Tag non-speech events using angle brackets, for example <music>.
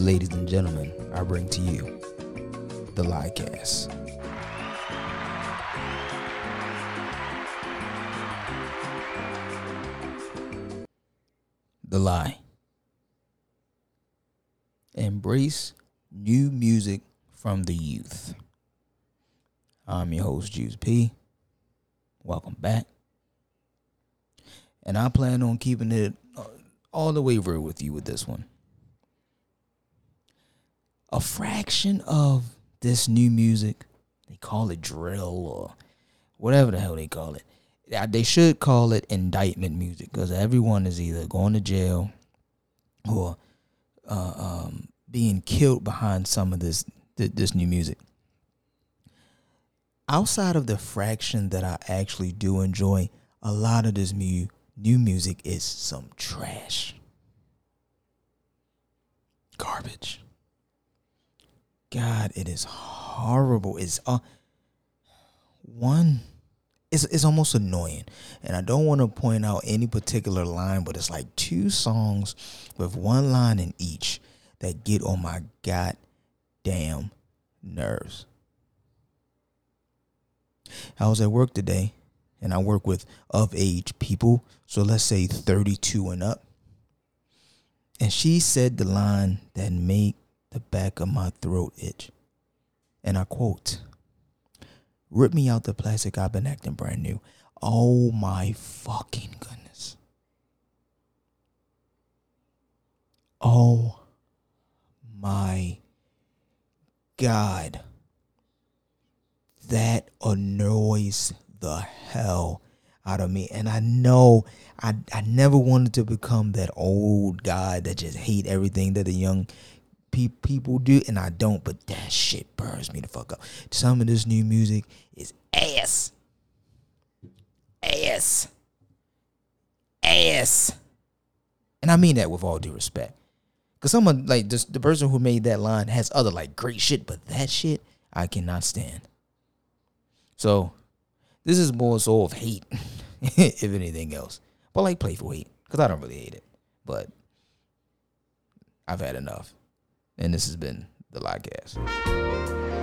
ladies and gentlemen, I bring to you the Liecast. The Lie. Embrace new music from the youth. I'm your host, Juice P. Welcome back. And I plan on keeping it uh, all the way real with you with this one. A fraction of this new music, they call it drill or whatever the hell they call it. They should call it indictment music because everyone is either going to jail or uh, um, being killed behind some of this this new music. Outside of the fraction that I actually do enjoy, a lot of this new new music is some trash, garbage. God, it is horrible. It's uh, one it's it's almost annoying. And I don't want to point out any particular line, but it's like two songs with one line in each that get on my goddamn nerves. I was at work today and I work with of age people, so let's say 32 and up. And she said the line that made the back of my throat itch. And I quote, Rip me out the plastic. I've been acting brand new. Oh my fucking goodness. Oh my God. That annoys the hell out of me. And I know I, I never wanted to become that old guy that just hate everything that the young pe- people do, and I don't. But that shit burns me the fuck up. Some of this new music is ass, ass, ass, and I mean that with all due respect. Cause someone like this, the person who made that line has other like great shit, but that shit I cannot stand. So this is more so of hate, <laughs> if anything else. But like playful hate, because I don't really hate it. But I've had enough and this has been the Liecast.